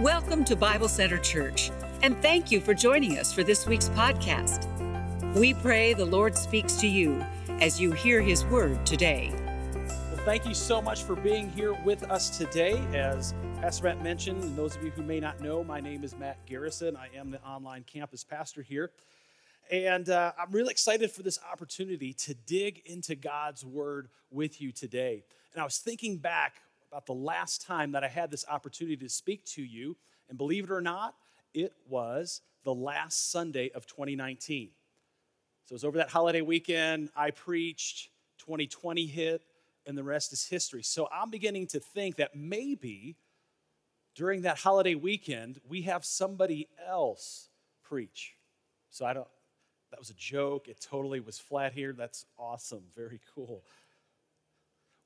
Welcome to Bible Center Church, and thank you for joining us for this week's podcast. We pray the Lord speaks to you as you hear his word today. Well, thank you so much for being here with us today. As Pastor Matt mentioned, and those of you who may not know, my name is Matt Garrison. I am the online campus pastor here. And uh, I'm really excited for this opportunity to dig into God's word with you today. And I was thinking back about the last time that I had this opportunity to speak to you. And believe it or not, it was the last Sunday of 2019. So it was over that holiday weekend. I preached, 2020 hit, and the rest is history. So I'm beginning to think that maybe during that holiday weekend, we have somebody else preach. So I don't, that was a joke. It totally was flat here. That's awesome. Very cool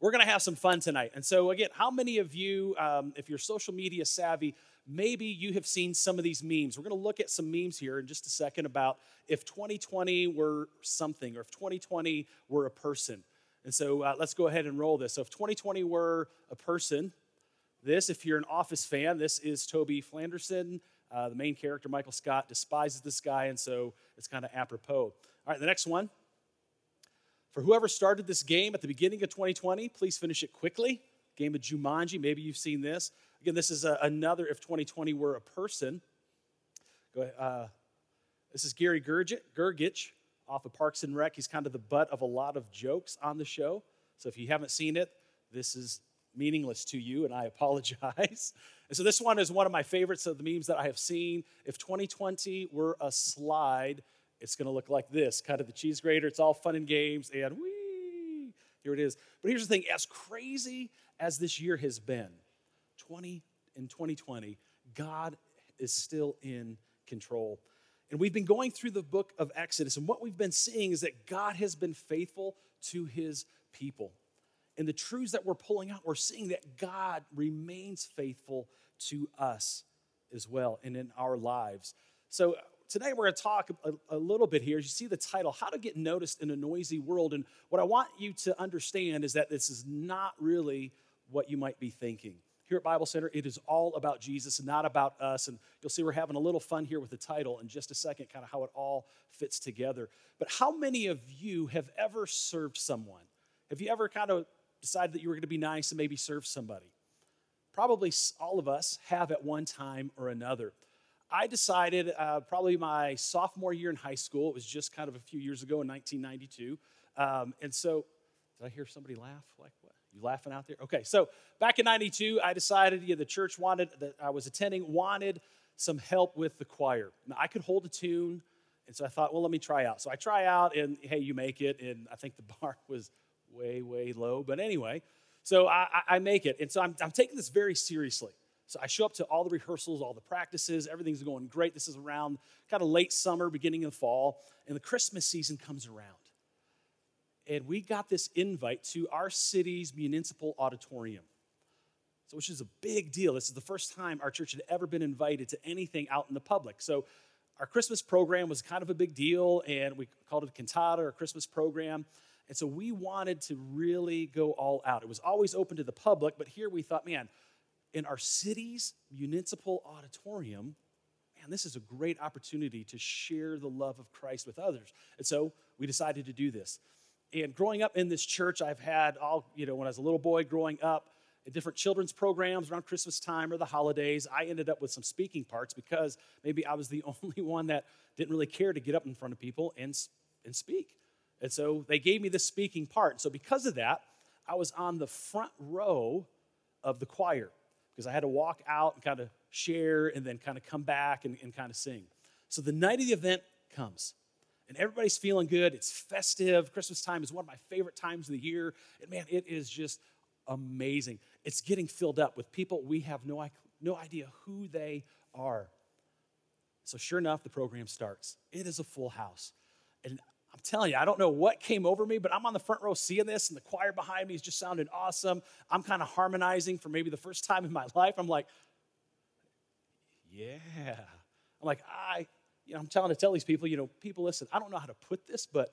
we're going to have some fun tonight. And so, again, how many of you, um, if you're social media savvy, maybe you have seen some of these memes? We're going to look at some memes here in just a second about if 2020 were something or if 2020 were a person. And so, uh, let's go ahead and roll this. So, if 2020 were a person, this, if you're an Office fan, this is Toby Flenderson. Uh, the main character, Michael Scott, despises this guy, and so it's kind of apropos. All right, the next one. For whoever started this game at the beginning of 2020, please finish it quickly. Game of Jumanji, maybe you've seen this. Again, this is a, another if 2020 were a person. Go ahead. Uh, this is Gary Gergich off of Parks and Rec. He's kind of the butt of a lot of jokes on the show. So if you haven't seen it, this is meaningless to you, and I apologize. And so this one is one of my favorites of the memes that I have seen. If 2020 were a slide, it's going to look like this kind of the cheese grater. It's all fun and games, and wee, here it is. But here's the thing as crazy as this year has been, 20 in 2020, God is still in control. And we've been going through the book of Exodus, and what we've been seeing is that God has been faithful to his people. And the truths that we're pulling out, we're seeing that God remains faithful to us as well and in our lives. So today we're going to talk a, a, little bit here. As you see the title, How to Get Noticed in a Noisy World. And what I want you to understand is that this is not really what you might be thinking. Here at Bible Center, it is all about Jesus, not about us. And you'll see we're having a little fun here with the title in just a second, kind of how it all fits together. But how many of you have ever served someone? Have you ever kind of decided that you were going to be nice and maybe serve somebody? Probably all of us have at one time or another. I decided uh, probably my sophomore year in high school, it was just kind of a few years ago in 1992. Um, and so, did I hear somebody laugh? Like, what? You laughing out there? Okay, so back in 92, I decided yeah, the church wanted, that I was attending, wanted some help with the choir. Now, I could hold a tune, and so I thought, well, let me try out. So I try out, and hey, you make it, and I think the bar was way, way low. But anyway, so I, I make it. And so I'm, I'm taking this very seriously. So I show up to all the rehearsals, all the practices, everything's going great. This is around kind of late summer, beginning of fall, and the Christmas season comes around. And we got this invite to our city's municipal auditorium. So, which is a big deal. This is the first time our church had ever been invited to anything out in the public. So, our Christmas program was kind of a big deal, and we called it a cantata or Christmas program. And so we wanted to really go all out. It was always open to the public, but here we thought, man, in our city's municipal auditorium, man, this is a great opportunity to share the love of Christ with others. And so we decided to do this. And growing up in this church, I've had all, you know, when I was a little boy growing up, in different children's programs around Christmas time or the holidays, I ended up with some speaking parts because maybe I was the only one that didn't really care to get up in front of people and, and speak. And so they gave me this speaking part. And so because of that, I was on the front row of the choir because I had to walk out and kind of share and then kind of come back and, and kind of sing. So the night of the event comes and everybody's feeling good. It's festive. Christmas time is one of my favorite times of the year. And man, it is just amazing. It's getting filled up with people we have no, no idea who they are. So, sure enough, the program starts. It is a full house. And I'm telling you, I don't know what came over me, but I'm on the front row seeing this, and the choir behind me is just sounding awesome. I'm kind of harmonizing for maybe the first time in my life. I'm like, yeah. I'm like, I, you know, I'm telling to tell these people, you know, people, listen, I don't know how to put this, but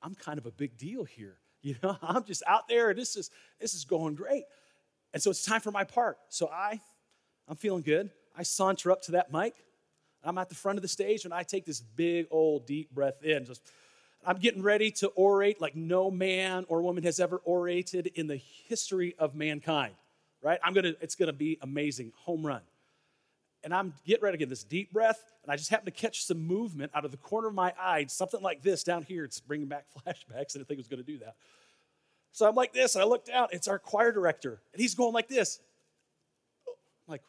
I'm kind of a big deal here. You know, I'm just out there, and this is this is going great. And so it's time for my part. So I, I'm feeling good. I saunter up to that mic. I'm at the front of the stage and I take this big old deep breath in. Just I'm getting ready to orate like no man or woman has ever orated in the history of mankind. Right? I'm gonna, it's gonna be amazing. Home run. And I'm getting ready to get this deep breath, and I just happen to catch some movement out of the corner of my eye, something like this down here. It's bringing back flashbacks. I didn't think it was gonna do that. So I'm like this, and I look down, it's our choir director, and he's going like this. I'm like,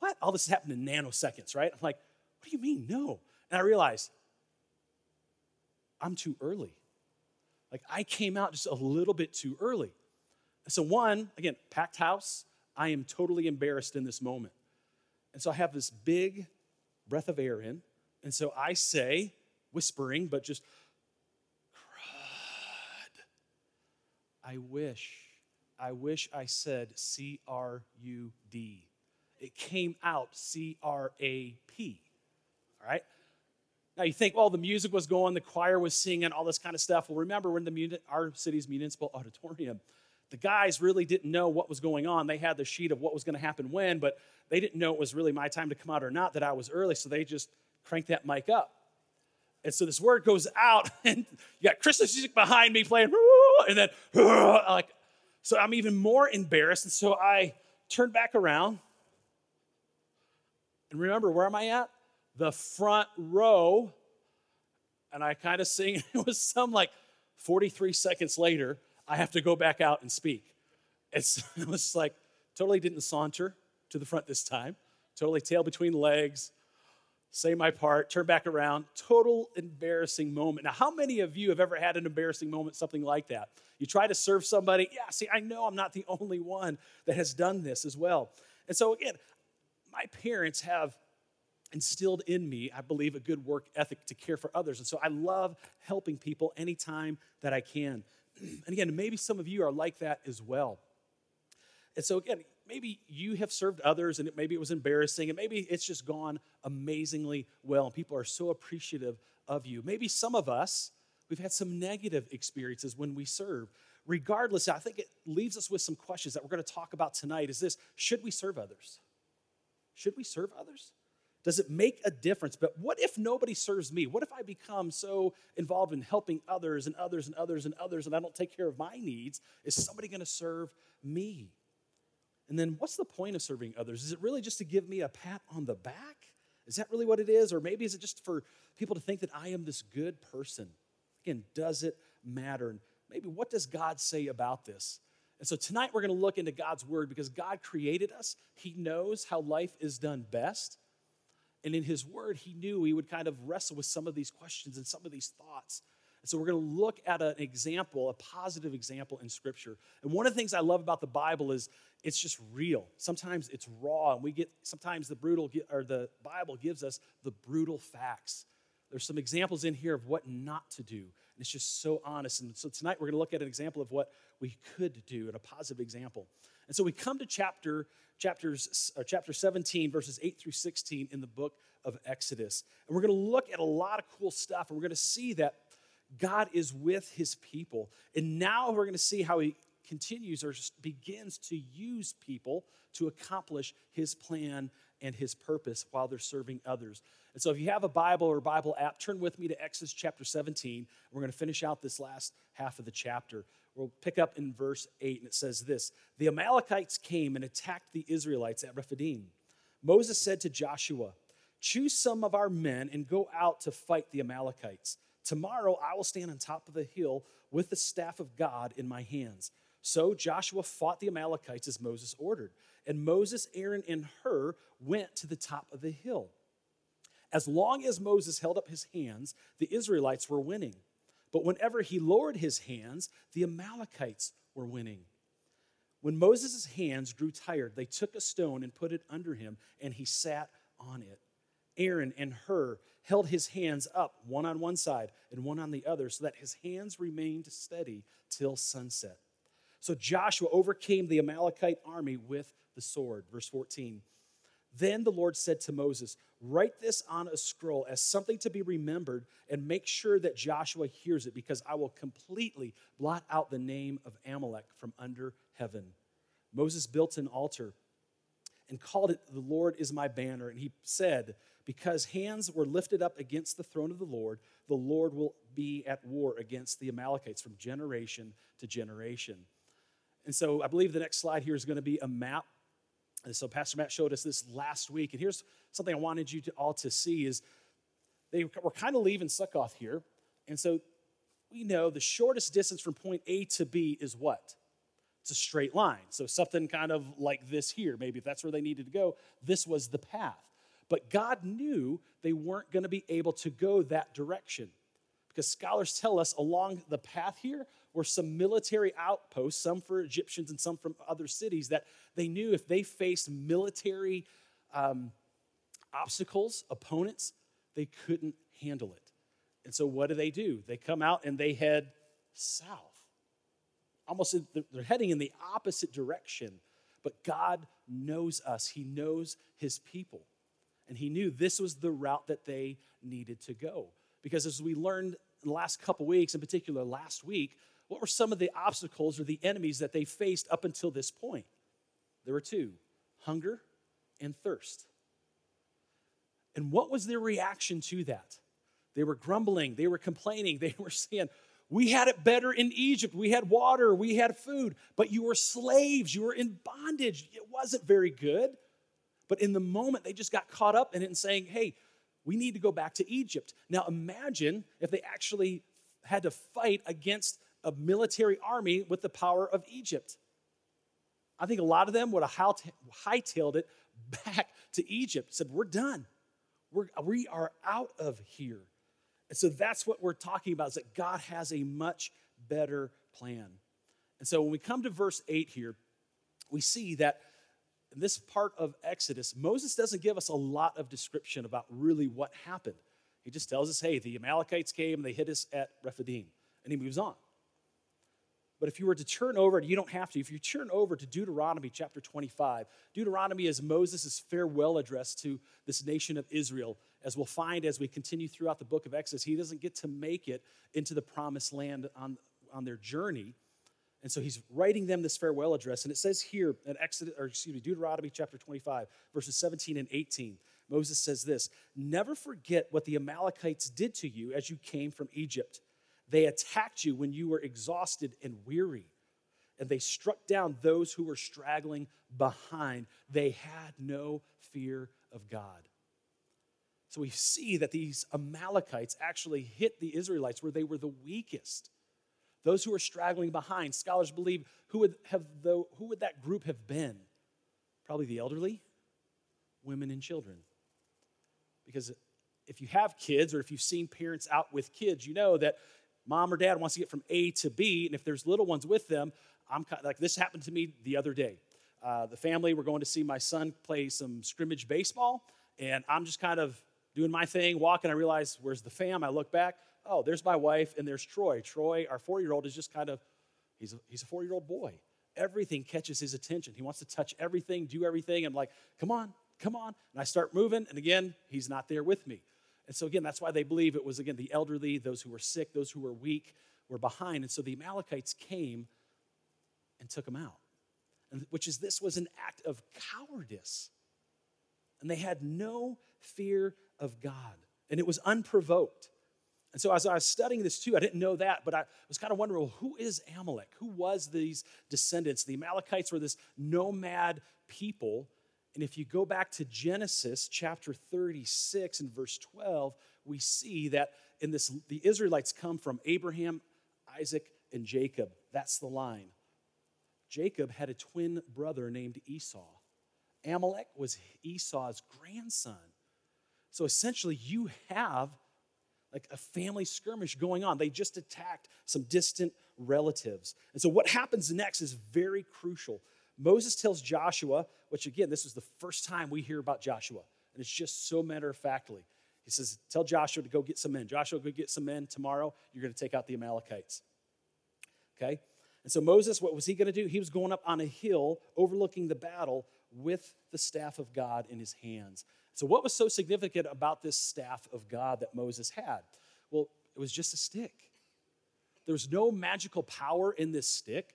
what? All this happened in nanoseconds, right? I'm like, what do you mean, no? And I realized I'm too early. Like I came out just a little bit too early. So, one, again, packed house, I am totally embarrassed in this moment. And so I have this big breath of air in. And so I say, whispering, but just, crud. I wish, I wish I said C R U D. It came out C R A P. All right? Now you think, well, the music was going, the choir was singing, all this kind of stuff. Well, remember, we're in the our city's municipal auditorium. The guys really didn't know what was going on. They had the sheet of what was going to happen when, but they didn't know it was really my time to come out or not, that I was early, so they just cranked that mic up. And so this word goes out, and you got Christmas music behind me playing, and then like, so I'm even more embarrassed. And so I turn back around, and remember, where am I at? The front row, and I kind of sing. It was some like 43 seconds later, I have to go back out and speak. It's, it was like totally didn't saunter to the front this time, totally tail between legs, say my part, turn back around. Total embarrassing moment. Now, how many of you have ever had an embarrassing moment, something like that? You try to serve somebody. Yeah, see, I know I'm not the only one that has done this as well. And so, again, my parents have instilled in me, I believe, a good work ethic to care for others. And so I love helping people anytime that I can. And again, maybe some of you are like that as well. And so again, maybe you have served others and it, maybe it was embarrassing and maybe it's just gone amazingly well and people are so appreciative of you. Maybe some of us, we've had some negative experiences when we serve. Regardless, I think it leaves us with some questions that we're going to talk about tonight. Is this should we serve others? Should we serve others? Does it make a difference? But what if nobody serves me? What if I become so involved in helping others and others and others and others and I don't take care of my needs? Is somebody going to serve me? And then what's the point of serving others? Is it really just to give me a pat on the back? Is that really what it is? Or maybe is it just for people to think that I am this good person? Again, does it matter? And maybe what does God say about this? And so tonight we're going to look into God's word because God created us. He knows how life is done best. And in his word, he knew he would kind of wrestle with some of these questions and some of these thoughts. And so we're going to look at an example, a positive example in scripture. And one of the things I love about the Bible is it's just real. Sometimes it's raw, and we get sometimes the brutal or the Bible gives us the brutal facts. There's some examples in here of what not to do. And it's just so honest. And so tonight we're going to look at an example of what we could do and a positive example. And so we come to chapter chapters, uh, chapter 17, verses 8 through 16 in the book of Exodus. And we're going to look at a lot of cool stuff, and we're going to see that God is with his people. And now we're going to see how he continues or begins to use people to accomplish his plan and his purpose while they're serving others. And so if you have a Bible or Bible app, turn with me to Exodus chapter 17. We're going to finish out this last half of the chapter. We'll pick up in verse 8, and it says this The Amalekites came and attacked the Israelites at Rephidim. Moses said to Joshua, Choose some of our men and go out to fight the Amalekites. Tomorrow I will stand on top of the hill with the staff of God in my hands. So Joshua fought the Amalekites as Moses ordered. And Moses, Aaron, and Hur went to the top of the hill. As long as Moses held up his hands, the Israelites were winning. But whenever he lowered his hands, the Amalekites were winning. When Moses' hands grew tired, they took a stone and put it under him, and he sat on it. Aaron and Hur held his hands up, one on one side and one on the other, so that his hands remained steady till sunset. So Joshua overcame the Amalekite army with the sword. Verse 14. Then the Lord said to Moses, Write this on a scroll as something to be remembered, and make sure that Joshua hears it, because I will completely blot out the name of Amalek from under heaven. Moses built an altar and called it, The Lord is my banner. And he said, Because hands were lifted up against the throne of the Lord, the Lord will be at war against the Amalekites from generation to generation. And so I believe the next slide here is going to be a map. And so Pastor Matt showed us this last week. And here's something I wanted you to all to see is they were kind of leaving Succoth here. And so we know the shortest distance from point A to B is what? It's a straight line. So something kind of like this here, maybe if that's where they needed to go, this was the path. But God knew they weren't going to be able to go that direction. Because scholars tell us along the path here were some military outposts, some for Egyptians and some from other cities, that they knew if they faced military um, obstacles, opponents, they couldn't handle it. And so what do they do? They come out and they head south. Almost they're heading in the opposite direction. But God knows us, He knows His people. And He knew this was the route that they needed to go. Because as we learned in the last couple weeks, in particular last week, what were some of the obstacles or the enemies that they faced up until this point? There were two hunger and thirst. And what was their reaction to that? They were grumbling, they were complaining, they were saying, We had it better in Egypt. We had water, we had food, but you were slaves, you were in bondage. It wasn't very good. But in the moment, they just got caught up in it and saying, Hey, we need to go back to Egypt. Now imagine if they actually had to fight against a military army with the power of Egypt. I think a lot of them would have hightailed it back to Egypt, said, We're done. We're, we are out of here. And so that's what we're talking about is that God has a much better plan. And so when we come to verse 8 here, we see that in this part of Exodus, Moses doesn't give us a lot of description about really what happened. He just tells us, hey, the Amalekites came and they hit us at Rephidim. And he moves on. But if you were to turn over, you don't have to, if you turn over to Deuteronomy chapter 25, Deuteronomy is Moses' farewell address to this nation of Israel. As we'll find as we continue throughout the book of Exodus, he doesn't get to make it into the promised land on, on their journey. And so he's writing them this farewell address. And it says here in Exodus, or excuse me, Deuteronomy chapter 25, verses 17 and 18. Moses says this Never forget what the Amalekites did to you as you came from Egypt they attacked you when you were exhausted and weary, and they struck down those who were straggling behind. They had no fear of God. So we see that these Amalekites actually hit the Israelites where they were the weakest. Those who were straggling behind, scholars believe who would have though who would that group have been? Probably the elderly, women and children. Because if you have kids or if you've seen parents out with kids, you know that mom or dad wants to get from A to B, and if there's little ones with them, I'm kind of, like this happened to me the other day. Uh, the family were going to see my son play some scrimmage baseball, and I'm just kind of doing my thing, walking. I realize, where's the fam? I look back. Oh, there's my wife, and there's Troy. Troy, our four year old, is just kind of, he's a, he's a four year old boy. Everything catches his attention. He wants to touch everything, do everything. I'm like, come on, come on. And I start moving, and again, he's not there with me. And so, again, that's why they believe it was, again, the elderly, those who were sick, those who were weak were behind. And so the Amalekites came and took them out, and, which is this was an act of cowardice. And they had no fear of God, and it was unprovoked. And so, as I was studying this too, I didn't know that, but I was kind of wondering well, who is Amalek? Who was these descendants? The Amalekites were this nomad people and if you go back to Genesis chapter 36 and verse 12, we see that in this the Israelites come from Abraham, Isaac, and Jacob. That's the line. Jacob had a twin brother named Esau. Amalek was Esau's grandson. So essentially, you have like a family skirmish going on. They just attacked some distant relatives. And so, what happens next is very crucial. Moses tells Joshua, which again, this is the first time we hear about Joshua, and it's just so matter of factly. He says, Tell Joshua to go get some men. Joshua, go get some men tomorrow. You're going to take out the Amalekites. Okay? And so Moses, what was he going to do? He was going up on a hill overlooking the battle with the staff of God in his hands. So, what was so significant about this staff of God that Moses had? Well, it was just a stick. There was no magical power in this stick.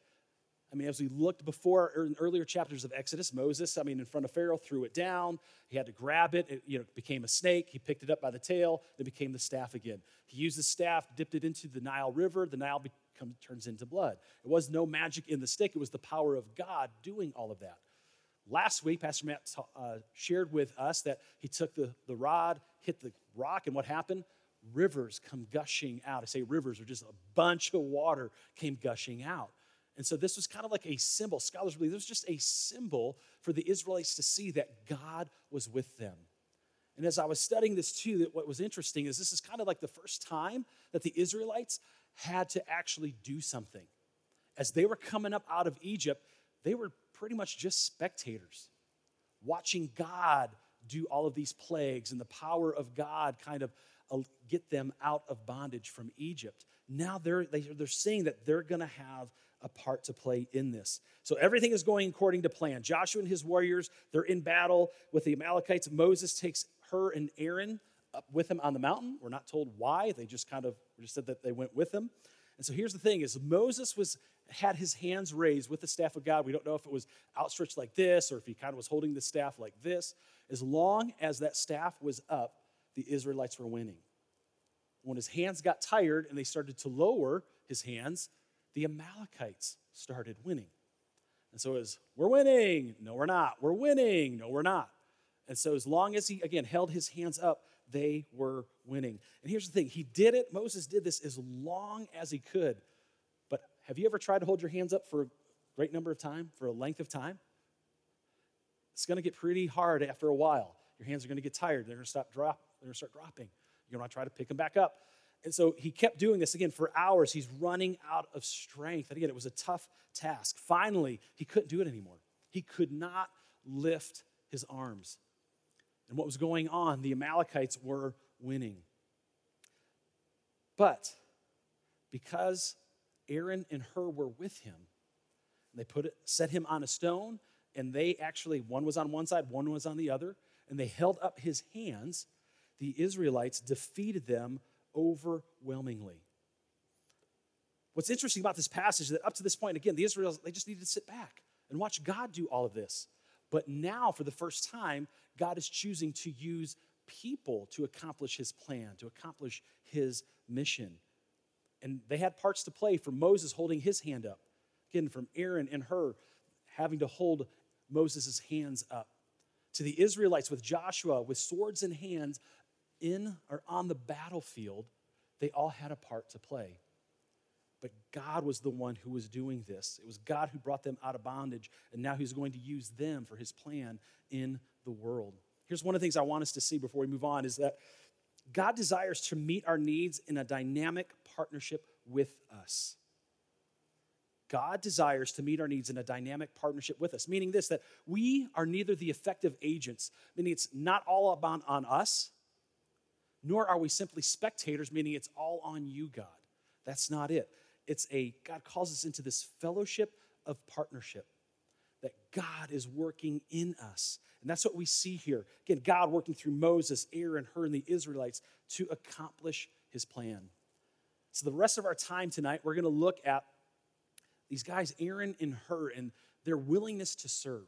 I mean, as we looked before er, in earlier chapters of Exodus, Moses, I mean, in front of Pharaoh, threw it down. He had to grab it. It you know, became a snake. He picked it up by the tail. It became the staff again. He used the staff, dipped it into the Nile River. The Nile becomes, turns into blood. It was no magic in the stick. It was the power of God doing all of that. Last week, Pastor Matt uh, shared with us that he took the, the rod, hit the rock, and what happened? Rivers come gushing out. I say rivers, or just a bunch of water came gushing out. And so this was kind of like a symbol. Scholars believe this was just a symbol for the Israelites to see that God was with them. And as I was studying this too, that what was interesting is this is kind of like the first time that the Israelites had to actually do something. As they were coming up out of Egypt, they were pretty much just spectators, watching God do all of these plagues and the power of God kind of uh, get them out of bondage from Egypt. Now they, are they are seeing that they're going to have a part to play in this. So everything is going according to plan. Joshua and his warriors, they're in battle with the Amalekites. Moses takes Hur and Aaron up with him on the mountain. We're not told why. They just kind of just said that they went with him. And so here's the thing is Moses was had his hands raised with the staff of God. We don't know if it was outstretched like this or if he kind of was holding the staff like this. As long as that staff was up, the Israelites were winning. When his hands got tired and they started to lower his hands, the Amalekites started winning. And so it was, we're winning. No, we're not. We're winning. No, we're not. And so as long as he, again, held his hands up, they were winning. And here's the thing he did it, Moses did this as long as he could. But have you ever tried to hold your hands up for a great number of time, for a length of time? It's going to get pretty hard after a while. Your hands are going to get tired. They're going to stop drop. They're going to start dropping. You're going to try to pick them back up. And so he kept doing this again for hours. He's running out of strength. And again, it was a tough task. Finally, he couldn't do it anymore. He could not lift his arms. And what was going on? The Amalekites were winning. But because Aaron and Hur were with him, they put it, set him on a stone, and they actually, one was on one side, one was on the other, and they held up his hands. The Israelites defeated them overwhelmingly. What's interesting about this passage is that up to this point, again, the Israelites, they just needed to sit back and watch God do all of this. But now, for the first time, God is choosing to use people to accomplish his plan, to accomplish his mission. And they had parts to play from Moses holding his hand up, again, from Aaron and Hur having to hold Moses' hands up, to the Israelites with Joshua with swords in hands in or on the battlefield, they all had a part to play. But God was the one who was doing this. It was God who brought them out of bondage, and now He's going to use them for His plan in the world. Here's one of the things I want us to see before we move on is that God desires to meet our needs in a dynamic partnership with us. God desires to meet our needs in a dynamic partnership with us, meaning this that we are neither the effective agents, meaning it's not all about on us, nor are we simply spectators, meaning it's all on you, God. That's not it. It's a, God calls us into this fellowship of partnership that God is working in us. And that's what we see here. Again, God working through Moses, Aaron, Hur, and the Israelites to accomplish his plan. So, the rest of our time tonight, we're going to look at these guys, Aaron and Hur, and their willingness to serve.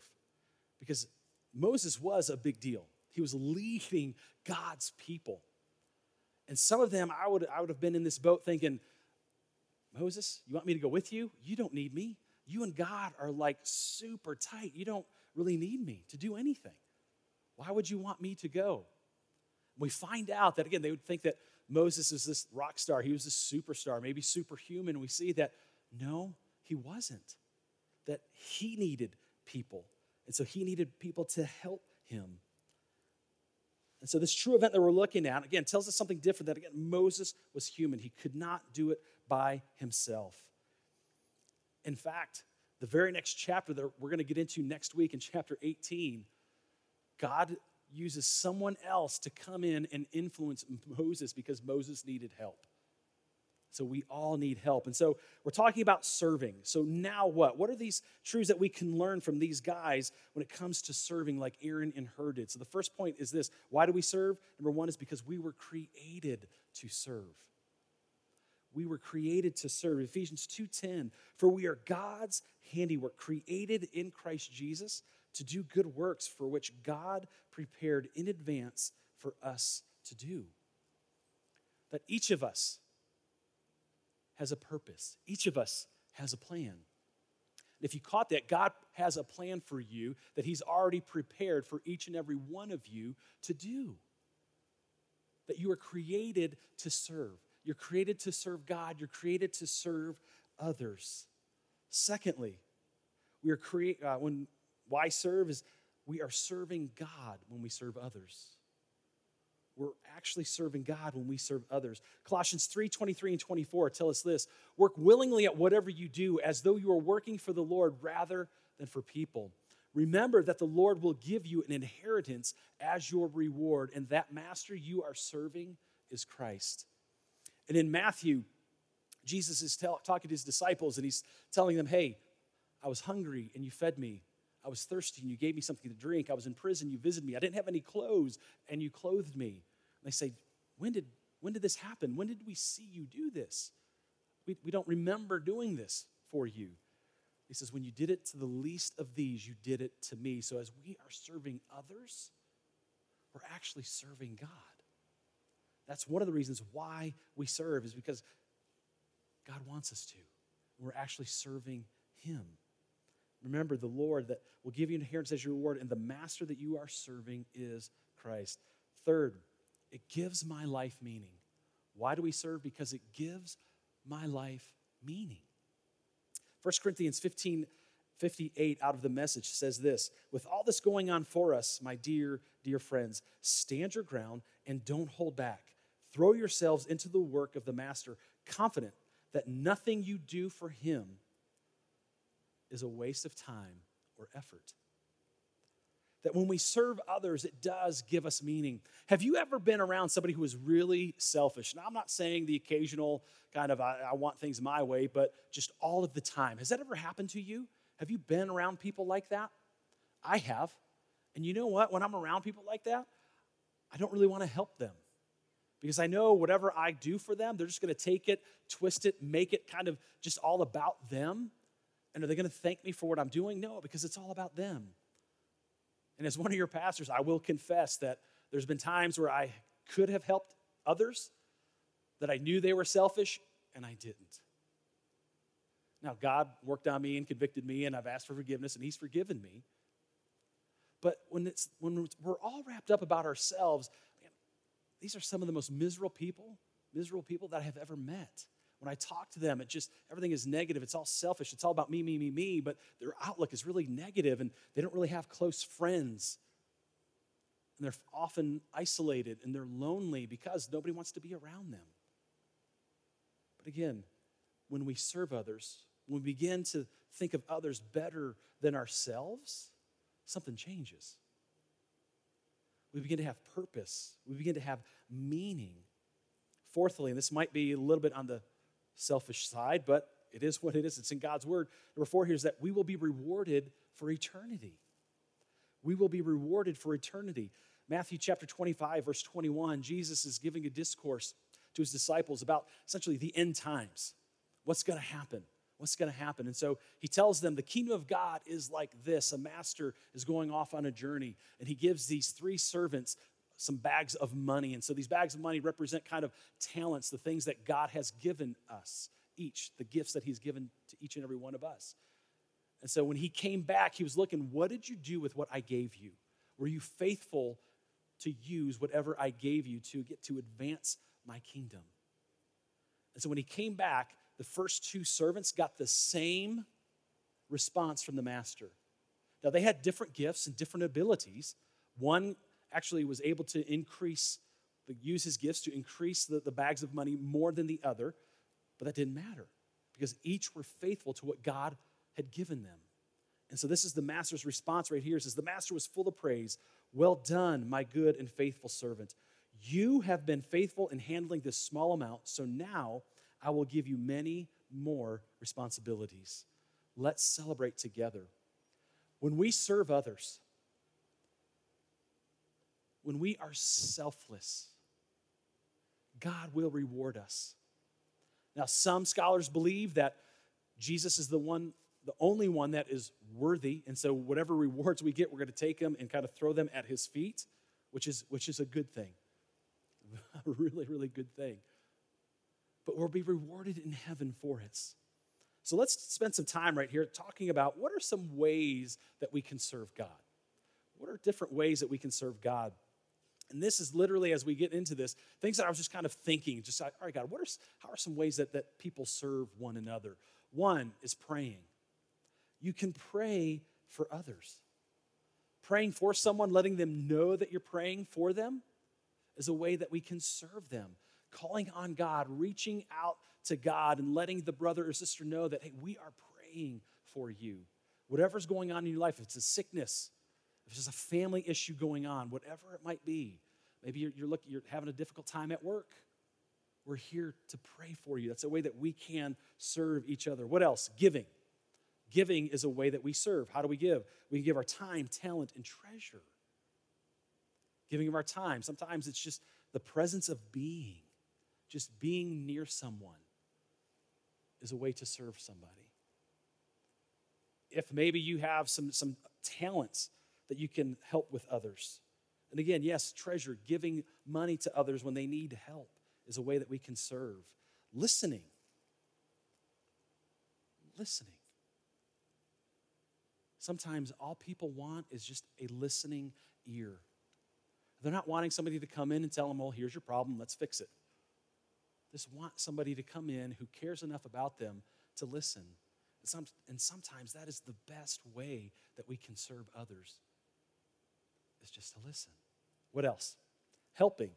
Because Moses was a big deal, he was leading God's people. And some of them, I would, I would have been in this boat thinking, Moses, you want me to go with you? You don't need me. You and God are like super tight. You don't really need me to do anything. Why would you want me to go? We find out that, again, they would think that Moses is this rock star. He was this superstar, maybe superhuman. We see that, no, he wasn't. That he needed people. And so he needed people to help him. And so, this true event that we're looking at, again, tells us something different that, again, Moses was human. He could not do it by himself. In fact, the very next chapter that we're going to get into next week in chapter 18, God uses someone else to come in and influence Moses because Moses needed help. So we all need help. And so we're talking about serving. So now what? What are these truths that we can learn from these guys when it comes to serving like Aaron and Hur did? So the first point is this why do we serve? Number one is because we were created to serve. we were created to serve. Ephesians 2:10, for we are God's handiwork, created in Christ Jesus to do good works for which God prepared in advance for us to do. That each of us has a purpose. Each of us has a plan. If you caught that, God has a plan for you that He's already prepared for each and every one of you to do. That you are created to serve. You're created to serve God, you're created to serve others. Secondly, we are create uh, when why serve is we are serving God when we serve others. We're actually serving God when we serve others. Colossians 3 23 and 24 tell us this work willingly at whatever you do as though you are working for the Lord rather than for people. Remember that the Lord will give you an inheritance as your reward, and that master you are serving is Christ. And in Matthew, Jesus is tell, talking to his disciples and he's telling them, Hey, I was hungry and you fed me. I was thirsty and you gave me something to drink. I was in prison, you visited me. I didn't have any clothes and you clothed me. And they say, When did, when did this happen? When did we see you do this? We, we don't remember doing this for you. He says, When you did it to the least of these, you did it to me. So as we are serving others, we're actually serving God. That's one of the reasons why we serve, is because God wants us to. We're actually serving Him. Remember, the Lord that will give you inheritance as your reward, and the master that you are serving is Christ. Third, it gives my life meaning. Why do we serve? Because it gives my life meaning. 1 Corinthians 15 58 out of the message says this With all this going on for us, my dear, dear friends, stand your ground and don't hold back. Throw yourselves into the work of the Master, confident that nothing you do for him is a waste of time or effort. That when we serve others, it does give us meaning. Have you ever been around somebody who is really selfish? Now, I'm not saying the occasional kind of I, I want things my way, but just all of the time. Has that ever happened to you? Have you been around people like that? I have. And you know what? When I'm around people like that, I don't really want to help them because I know whatever I do for them, they're just going to take it, twist it, make it kind of just all about them. And are they going to thank me for what I'm doing? No, because it's all about them. And as one of your pastors, I will confess that there's been times where I could have helped others, that I knew they were selfish, and I didn't. Now, God worked on me and convicted me, and I've asked for forgiveness, and He's forgiven me. But when, it's, when we're all wrapped up about ourselves, man, these are some of the most miserable people, miserable people that I have ever met. When I talk to them, it just, everything is negative. It's all selfish. It's all about me, me, me, me, but their outlook is really negative and they don't really have close friends. And they're often isolated and they're lonely because nobody wants to be around them. But again, when we serve others, when we begin to think of others better than ourselves, something changes we begin to have purpose, we begin to have meaning. Fourthly, and this might be a little bit on the selfish side, but it is what it is. It's in God's word. Number four here is that we will be rewarded for eternity. We will be rewarded for eternity. Matthew chapter 25, verse 21, Jesus is giving a discourse to his disciples about essentially the end times. What's going to happen? What's going to happen? And so he tells them the kingdom of God is like this a master is going off on a journey, and he gives these three servants some bags of money. And so these bags of money represent kind of talents, the things that God has given us, each, the gifts that he's given to each and every one of us. And so when he came back, he was looking, what did you do with what I gave you? Were you faithful to use whatever I gave you to get to advance my kingdom? And so when he came back, the first two servants got the same response from the master. Now, they had different gifts and different abilities. One actually was able to increase, use his gifts to increase the, the bags of money more than the other, but that didn't matter because each were faithful to what God had given them. And so this is the master's response right here. It says, The master was full of praise. Well done, my good and faithful servant. You have been faithful in handling this small amount, so now I will give you many more responsibilities. Let's celebrate together. When we serve others, when we are selfless, God will reward us. Now, some scholars believe that Jesus is the one, the only one that is worthy. And so, whatever rewards we get, we're going to take them and kind of throw them at his feet, which is, which is a good thing. a really, really good thing. But we'll be rewarded in heaven for it. So, let's spend some time right here talking about what are some ways that we can serve God? What are different ways that we can serve God? And this is literally, as we get into this, things that I was just kind of thinking, just like, all right, God, what are, how are some ways that, that people serve one another? One is praying. You can pray for others. Praying for someone, letting them know that you're praying for them, is a way that we can serve them. Calling on God, reaching out to God, and letting the brother or sister know that, hey, we are praying for you. Whatever's going on in your life, if it's a sickness, there's a family issue going on, whatever it might be, maybe you're, you're, looking, you're having a difficult time at work. We're here to pray for you. That's a way that we can serve each other. What else? Giving. Giving is a way that we serve. How do we give? We can give our time, talent, and treasure. Giving of our time. Sometimes it's just the presence of being, just being near someone is a way to serve somebody. If maybe you have some, some talents that you can help with others. And again, yes, treasure, giving money to others when they need help is a way that we can serve. Listening. Listening. Sometimes all people want is just a listening ear. They're not wanting somebody to come in and tell them, well, here's your problem, let's fix it. Just want somebody to come in who cares enough about them to listen. And sometimes that is the best way that we can serve others is just to listen. What else? Helping.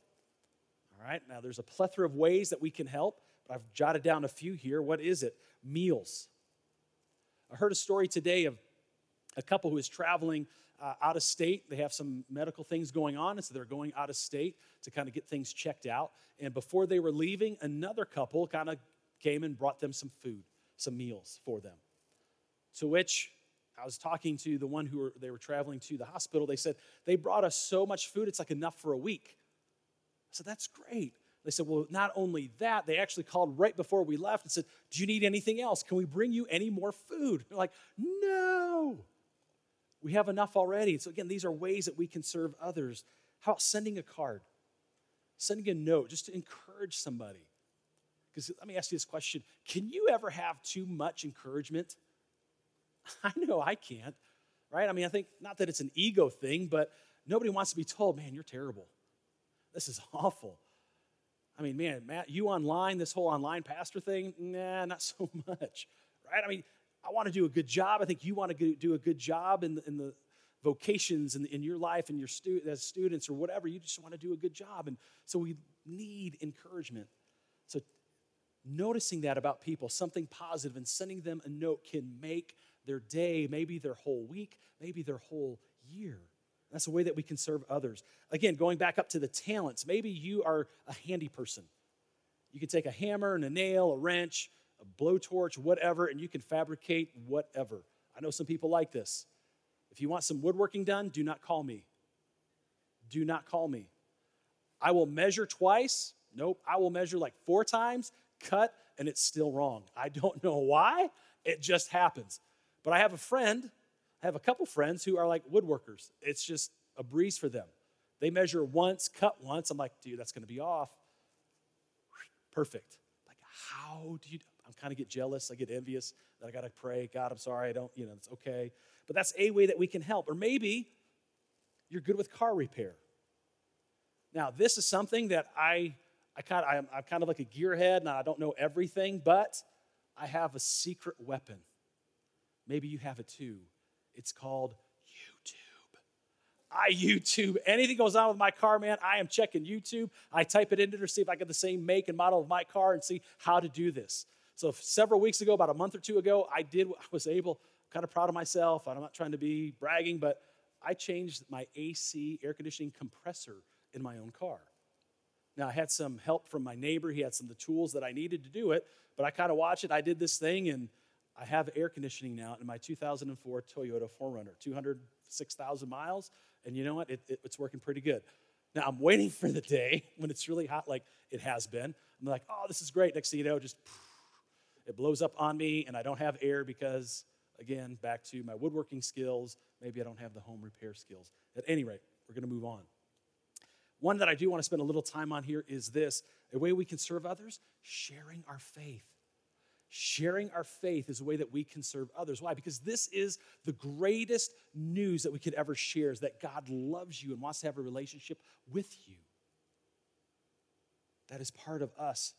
All right, now there's a plethora of ways that we can help, but I've jotted down a few here. What is it? Meals. I heard a story today of a couple who is traveling uh, out of state. They have some medical things going on, and so they're going out of state to kind of get things checked out. And before they were leaving, another couple kind of came and brought them some food, some meals for them. To which I was talking to the one who were, they were traveling to the hospital. They said, they brought us so much food, it's like enough for a week. I said, that's great. They said, well, not only that, they actually called right before we left and said, do you need anything else? Can we bring you any more food? They're like, no, we have enough already. So, again, these are ways that we can serve others. How about sending a card? Sending a note just to encourage somebody. Because let me ask you this question Can you ever have too much encouragement? I know I can't, right? I mean, I think not that it's an ego thing, but nobody wants to be told, man, you're terrible. This is awful. I mean, man, Matt, you online, this whole online pastor thing, nah, not so much, right? I mean, I want to do a good job. I think you want to do a good job in the, in the vocations in, in your life and your stu- as students or whatever. You just want to do a good job. And so we need encouragement. So noticing that about people, something positive, and sending them a note can make their day, maybe their whole week, maybe their whole year. That's a way that we can serve others. Again, going back up to the talents, maybe you are a handy person. You can take a hammer and a nail, a wrench, a blowtorch, whatever, and you can fabricate whatever. I know some people like this. If you want some woodworking done, do not call me. Do not call me. I will measure twice. Nope. I will measure like four times, cut, and it's still wrong. I don't know why. It just happens. But I have a friend, I have a couple friends who are like woodworkers. It's just a breeze for them. They measure once, cut once. I'm like, dude, that's to be off. Perfect. Like, how do you? I'm kind of get jealous. I get envious that I got to pray. God, I'm sorry. I don't. You know, it's okay. But that's a way that we can help. Or maybe you're good with car repair. Now, this is something that I, I kind of, I'm, I'm kind of like a gearhead, and I don't know everything, but I have a secret weapon. Maybe you have it too. It's called YouTube. I YouTube. Anything goes on with my car, man, I am checking YouTube. I type it into to see if I get the same make and model of my car and see how to do this. So several weeks ago, about a month or two ago, I did. what I was able. kind of proud of myself. I'm not trying to be bragging, but I changed my AC air conditioning compressor in my own car. Now I had some help from my neighbor. He had some of the tools that I needed to do it, but I kind of watched it. I did this thing and I have air conditioning now in my 2004 Toyota 4Runner, 206,000 miles, and you know what? It, it, it's working pretty good. Now I'm waiting for the day when it's really hot, like it has been. I'm like, oh, this is great. Next thing you know, just it blows up on me, and I don't have air because, again, back to my woodworking skills, maybe I don't have the home repair skills. At any rate, we're going to move on. One that I do want to spend a little time on here is this a way we can serve others, sharing our faith. Sharing our faith is a way that we can serve others. Why? Because this is the greatest news that we could ever share is that God loves you and wants to have a relationship with you. That is part of us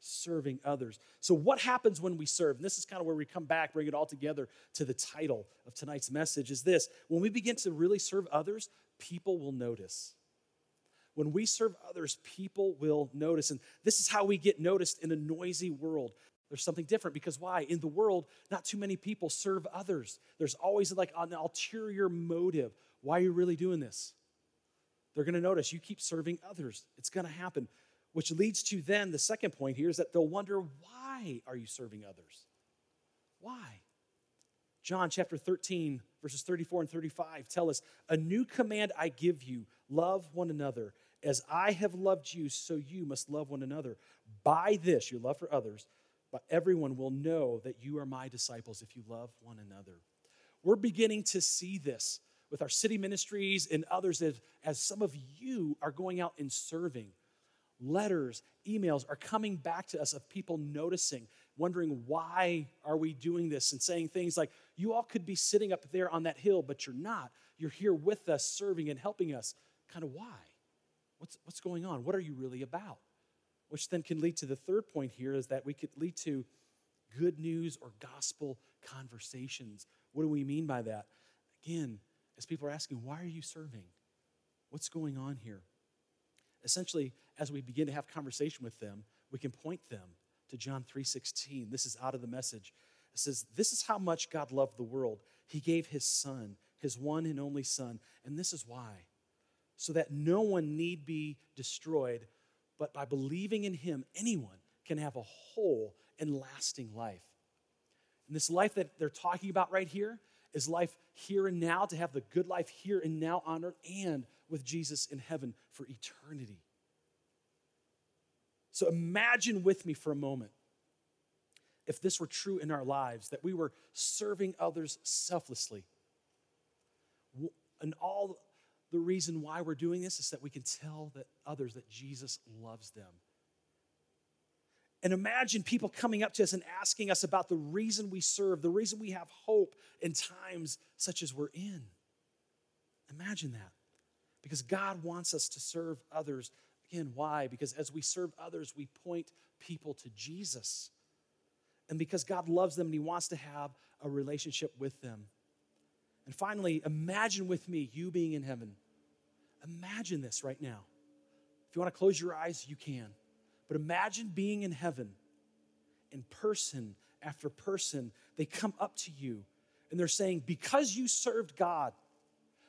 serving others. So, what happens when we serve? And this is kind of where we come back, bring it all together to the title of tonight's message is this when we begin to really serve others, people will notice. When we serve others, people will notice. And this is how we get noticed in a noisy world. There's something different because why? In the world, not too many people serve others. There's always like an ulterior motive. Why are you really doing this? They're going to notice you keep serving others. It's going to happen, which leads to then the second point here is that they'll wonder why are you serving others? Why? John chapter 13 verses 34 and 35 tell us, "A new command I give you, love one another. As I have loved you, so you must love one another. By this, your love for others, but everyone will know that you are my disciples if you love one another. We're beginning to see this with our city ministries and others as, as some of you are going out and serving. Letters, emails are coming back to us of people noticing, wondering why are we doing this and saying things like, you all could be sitting up there on that hill, but you're not. You're here with us, serving and helping us. Kind of why? What's, what's going on? What are you really about? Which then can lead to the third point here is that we could lead to good news or gospel conversations. What do we mean by that? Again, as people are asking, why are you serving? What's going on here? Essentially, as we begin to have conversation with them, we can point them to John 3:16. This is out of the message. It says, "This is how much God loved the world. He gave his son, his one and only son, and this is why, so that no one need be destroyed, but by believing in Him, anyone can have a whole and lasting life. And this life that they're talking about right here is life here and now, to have the good life here and now on earth and with Jesus in heaven for eternity. So imagine with me for a moment if this were true in our lives, that we were serving others selflessly. And all the reason why we're doing this is that we can tell that others that Jesus loves them. And imagine people coming up to us and asking us about the reason we serve, the reason we have hope in times such as we're in. Imagine that. Because God wants us to serve others. Again, why? Because as we serve others, we point people to Jesus. And because God loves them and He wants to have a relationship with them. And finally, imagine with me you being in heaven. Imagine this right now. If you want to close your eyes, you can. But imagine being in heaven in person after person. They come up to you and they're saying, Because you served God,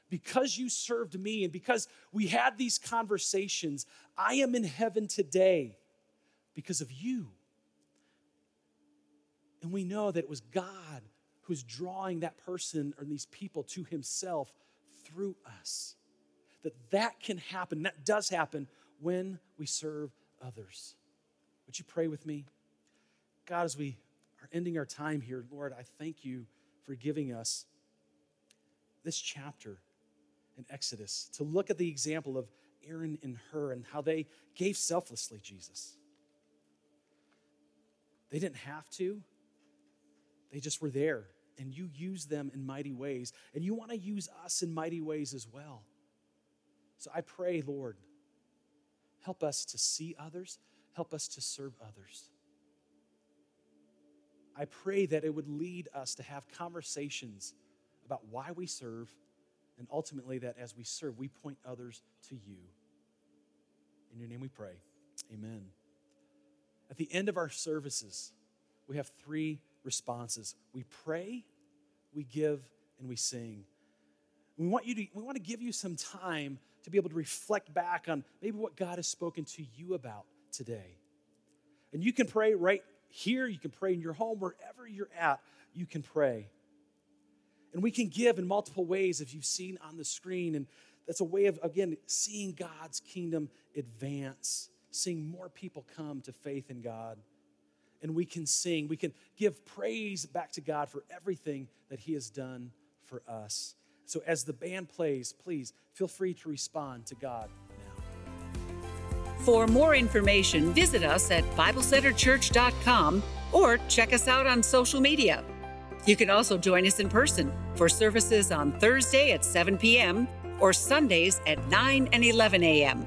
because you served me, and because we had these conversations, I am in heaven today because of you. And we know that it was God who's drawing that person or these people to himself through us. That that can happen, that does happen when we serve others. Would you pray with me? God, as we are ending our time here, Lord, I thank you for giving us this chapter in Exodus to look at the example of Aaron and Hur and how they gave selflessly, Jesus. They didn't have to, they just were there and you use them in mighty ways. And you want to use us in mighty ways as well. So I pray, Lord, help us to see others, help us to serve others. I pray that it would lead us to have conversations about why we serve, and ultimately that as we serve, we point others to you. In your name we pray. Amen. At the end of our services, we have three responses. We pray, we give, and we sing. We want you to we want to give you some time to be able to reflect back on maybe what God has spoken to you about today. And you can pray right here, you can pray in your home, wherever you're at, you can pray. And we can give in multiple ways, if you've seen on the screen. And that's a way of, again, seeing God's kingdom advance, seeing more people come to faith in God. and we can sing. We can give praise back to God for everything that He has done for us. So, as the band plays, please feel free to respond to God now. For more information, visit us at BibleCenterChurch.com or check us out on social media. You can also join us in person for services on Thursday at 7 p.m. or Sundays at 9 and 11 a.m.